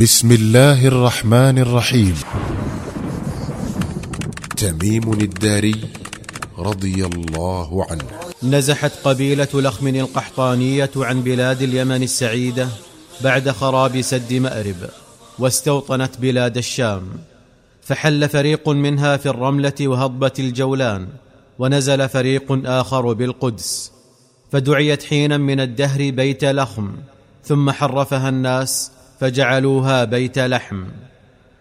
بسم الله الرحمن الرحيم. تميم الداري رضي الله عنه. نزحت قبيلة لخم القحطانية عن بلاد اليمن السعيدة بعد خراب سد مأرب واستوطنت بلاد الشام. فحل فريق منها في الرملة وهضبه الجولان ونزل فريق آخر بالقدس. فدعيت حينا من الدهر بيت لخم ثم حرفها الناس فجعلوها بيت لحم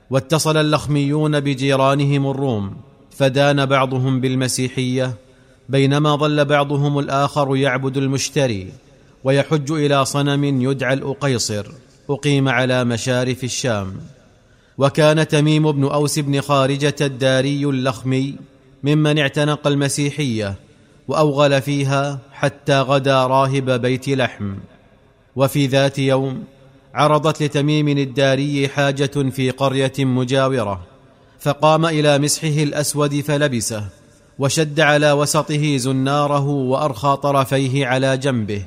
واتصل اللخميون بجيرانهم الروم فدان بعضهم بالمسيحية بينما ظل بعضهم الآخر يعبد المشتري ويحج إلى صنم يدعى الأقيصر أقيم على مشارف الشام. وكان تميم بن أوس بن خارجة الداري اللخمي ممن اعتنق المسيحية وأوغل فيها حتى غدا راهب بيت لحم. وفي ذات يوم عرضت لتميم الداري حاجة في قرية مجاورة فقام إلى مسحه الأسود فلبسه وشد على وسطه زناره وأرخى طرفيه على جنبه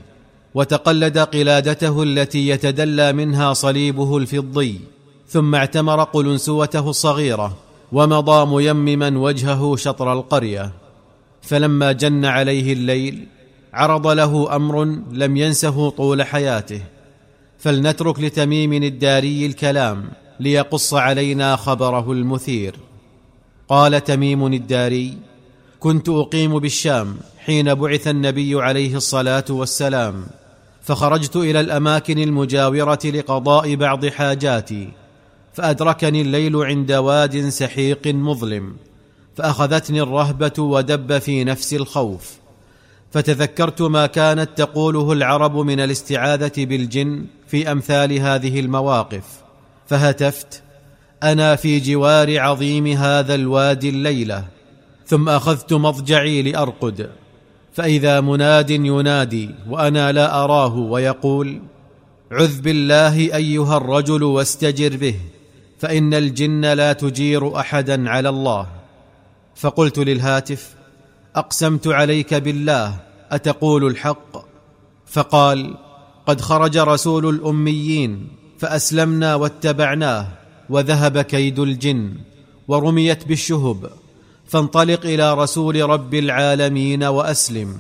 وتقلد قلادته التي يتدلى منها صليبه الفضي ثم اعتمر قلنسوته الصغيرة ومضى ميمما وجهه شطر القرية. فلما جن عليه الليل عرض له أمر لم ينسه طول حياته. فلنترك لتميم الداري الكلام ليقص علينا خبره المثير. قال تميم الداري كنت أقيم بالشام حين بعث النبي عليه الصلاة والسلام فخرجت إلى الأماكن المجاورة لقضاء بعض حاجاتي فأدركني الليل عند واد سحيق مظلم فأخذتني الرهبة ودب في نفسي الخوف فتذكرت ما كانت تقوله العرب من الاستعاذة بالجن في أمثال هذه المواقف. فهتفت أنا في جوار عظيم هذا الوادي الليلة ثم أخذت مضجعي لأرقد فإذا مناد ينادي وأنا لا أراه ويقول عذ بالله أيها الرجل واستجر به فإن الجن لا تجير أحدا على الله. فقلت للهاتف أقسمت عليك بالله أتقول الحق؟ فقال قد خرج رسول الأميين فأسلمنا واتبعناه وذهب كيد الجن ورميت بالشهب فانطلق إلى رسول رب العالمين وأسلم.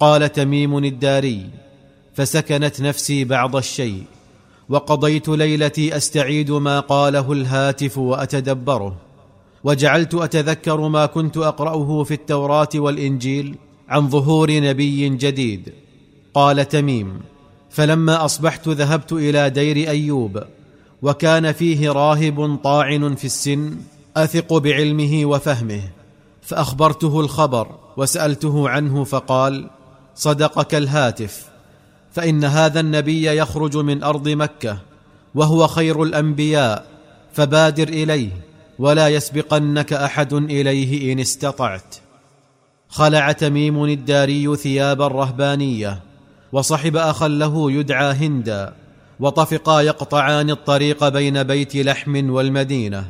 قال تميم الداري فسكنت نفسي بعض الشيء وقضيت ليلتي أستعيد ما قاله الهاتف وأتدبره وجعلت أتذكر ما كنت أقرأه في التوراة والإنجيل عن ظهور نبي جديد. قال تميم فلما أصبحت ذهبت إلى دير أيوب وكان فيه راهب طاعن في السن أثق بعلمه وفهمه فأخبرته الخبر وسألته عنه فقال صدقك الهاتف فإن هذا النبي يخرج من أرض مكة وهو خير الأنبياء فبادر إليه ولا يسبقنك أحد إليه إن استطعت خلع تميم الداري ثياب الرهبانية وصحب أخا له يدعى هندا وطفقا يقطعان الطريق بين بيت لحم والمدينة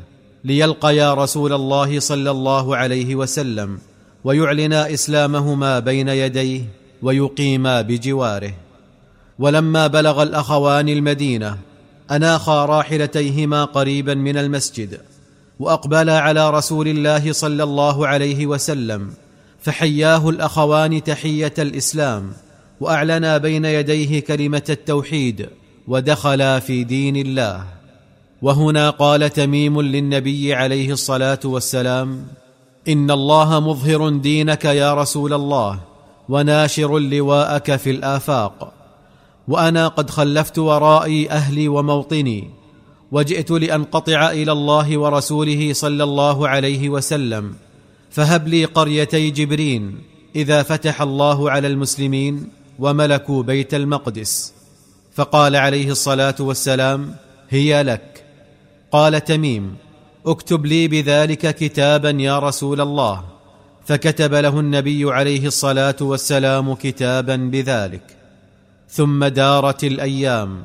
ليلقيا رسول الله صلى الله عليه وسلم ويعلنا إسلامهما بين يديه ويقيما بجواره. ولما بلغ الأخوان المدينة أناخا راحلتيهما قريبا من المسجد وأقبلا على رسول الله صلى الله عليه وسلم فحياه الأخوان تحية الإسلام وأعلنا بين يديه كلمة التوحيد ودخلا في دين الله. وهنا قال تميم للنبي عليه الصلاة والسلام إن الله مظهر دينك يا رسول الله وناشر لواءك في الآفاق. وأنا قد خلفت ورائي أهلي وموطني وجئت لانقطع إلى الله ورسوله صلى الله عليه وسلم. فهب لي قريتي جبرين إذا فتح الله على المسلمين. وملكوا بيت المقدس. فقال عليه الصلاة والسلام هي لك. قال تميم اكتب لي بذلك كتابا يا رسول الله. فكتب له النبي عليه الصلاة والسلام كتابا بذلك. ثم دارت الأيام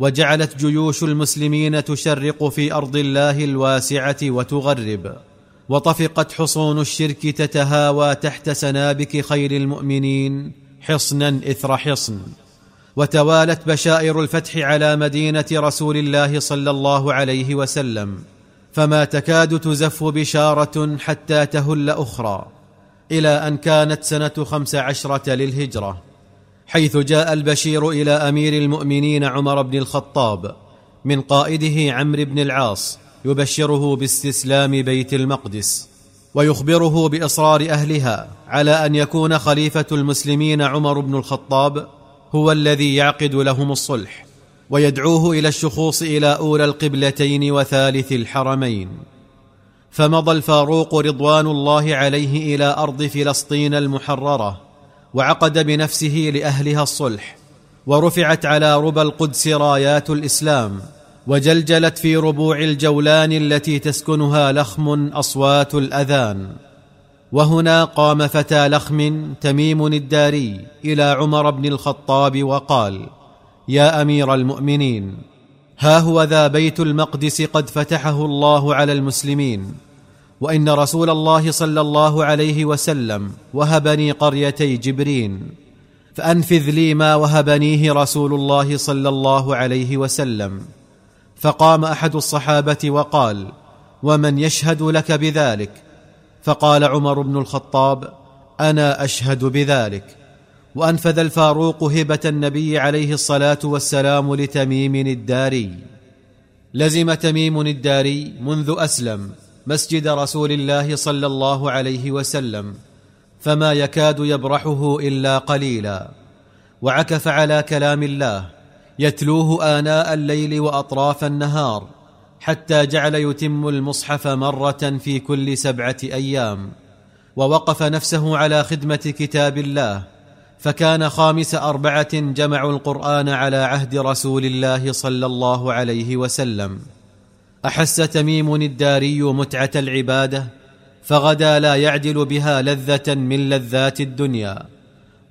وجعلت جيوش المسلمين تشرق في أرض الله الواسعة وتغرب. وطفقت حصون الشرك تتهاوى تحت سنابك خير المؤمنين. حصنا إثر حصن. وتوالت بشائر الفتح على مدينة رسول الله صلى الله عليه وسلم فما تكاد تزف بشارة حتى تهل أخرى إلى أن كانت سنة خمس عشرة للهجرة حيث جاء البشير إلى أمير المؤمنين عمر بن الخطاب من قائده عمرو بن العاص يبشره باستسلام بيت المقدس. ويخبره بإصرار أهلها على أن يكون خليفة المسلمين عمر بن الخطاب هو الذي يعقد لهم الصلح ويدعوه إلى الشخوص إلى أولى القبلتين وثالث الحرمين. فمضى الفاروق رضوان الله عليه إلى أرض فلسطين المحررة وعقد بنفسه لأهلها الصلح ورفعت على ربى القدس رايات الإسلام وجلجلت في ربوع الجولان التي تسكنها لخم أصوات الأذان. وهنا قام فتى لخم تميم الداري إلى عمر بن الخطاب وقال يا أمير المؤمنين ها هو ذا بيت المقدس قد فتحه الله على المسلمين. وإن رسول الله صلى الله عليه وسلم وهبني قريتي جبرين. فأنفذ لي ما وهبنيه رسول الله صلى الله عليه وسلم. فقام أحد الصحابة وقال ومن يشهد لك بذلك؟ فقال عمر بن الخطاب أنا أشهد بذلك. وأنفذ الفاروق هبة النبي عليه الصلاة والسلام لتميم الداري. لزم تميم الداري منذ أسلم مسجد رسول الله صلى الله عليه وسلم فما يكاد يبرحه إلا قليلا. وعكف على كلام الله يتلوه آناء الليل وأطراف النهار حتى جعل يتم المصحف مرة في كل سبعة أيام ووقف نفسه على خدمة كتاب الله فكان خامس أربعة جمعوا القرآن على عهد رسول الله صلى الله عليه وسلم. أحس تميم الداري متعة العبادة فغدا لا يعدل بها لذة من لذات الدنيا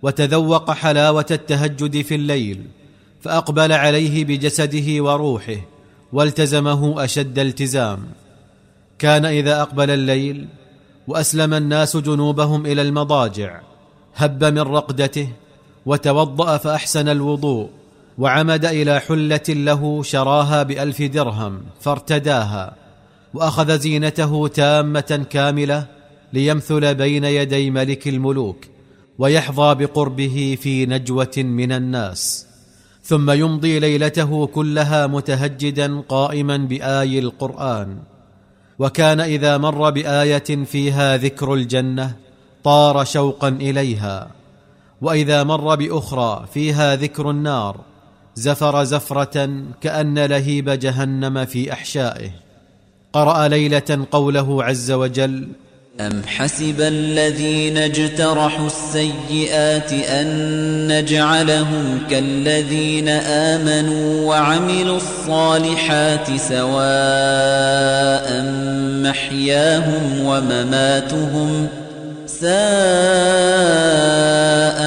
وتذوق حلاوة التهجد في الليل. فأقبل عليه بجسده وروحه والتزمه أشد التزام. كان إذا أقبل الليل وأسلم الناس جنوبهم إلى المضاجع هب من رقدته وتوضأ فأحسن الوضوء وعمد إلى حلة له شراها بألف درهم فارتداها وأخذ زينته تامة كاملة ليمثل بين يدي ملك الملوك ويحظى بقربه في نجوة من الناس. ثم يمضي ليلته كلها متهجدا قائما بآي القرآن. وكان إذا مر بآية فيها ذكر الجنة طار شوقا إليها. وإذا مر بأخرى فيها ذكر النار زفر زفرة كأن لهيب جهنم في أحشائه. قرأ ليلة قوله عز وجل أم حسب الذين اجترحوا السيئات أن نجعلهم كالذين آمنوا وعملوا الصالحات سواء محياهم ومماتهم ساء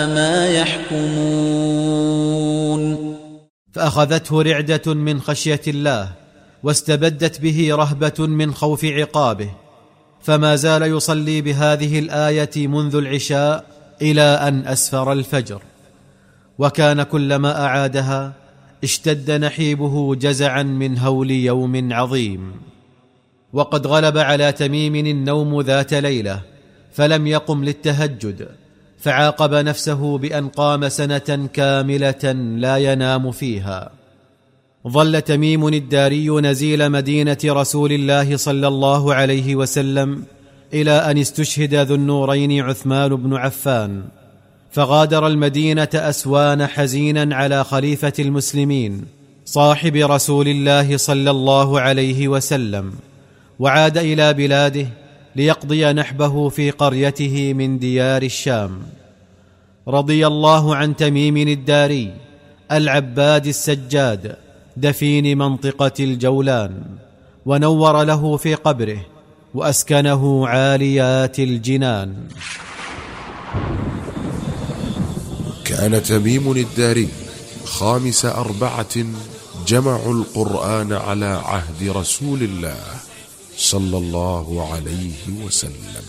ما يحكمون فاخذته رعده من خشيه الله واستبدت به رهبه من خوف عقابه فما زال يصلي بهذه الآية منذ العشاء إلى أن أسفر الفجر. وكان كلما أعادها اشتد نحيبه جزعا من هول يوم عظيم. وقد غلب على تميم النوم ذات ليلة فلم يقم للتهجد فعاقب نفسه بأن قام سنة كاملة لا ينام فيها. ظل تميم الداري نزيل مدينة رسول الله صلى الله عليه وسلم إلى أن استشهد ذو النورين عثمان بن عفان فغادر المدينة أسوان حزينا على خليفة المسلمين صاحب رسول الله صلى الله عليه وسلم وعاد إلى بلاده ليقضي نحبه في قريته من ديار الشام. رضي الله عن تميم الداري العباد السجاد دفين منطقة الجولان ونور له في قبره وأسكنه عاليات الجنان. كان تميم الداري خامس أربعة جمعوا القرآن على عهد رسول الله صلى الله عليه وسلم.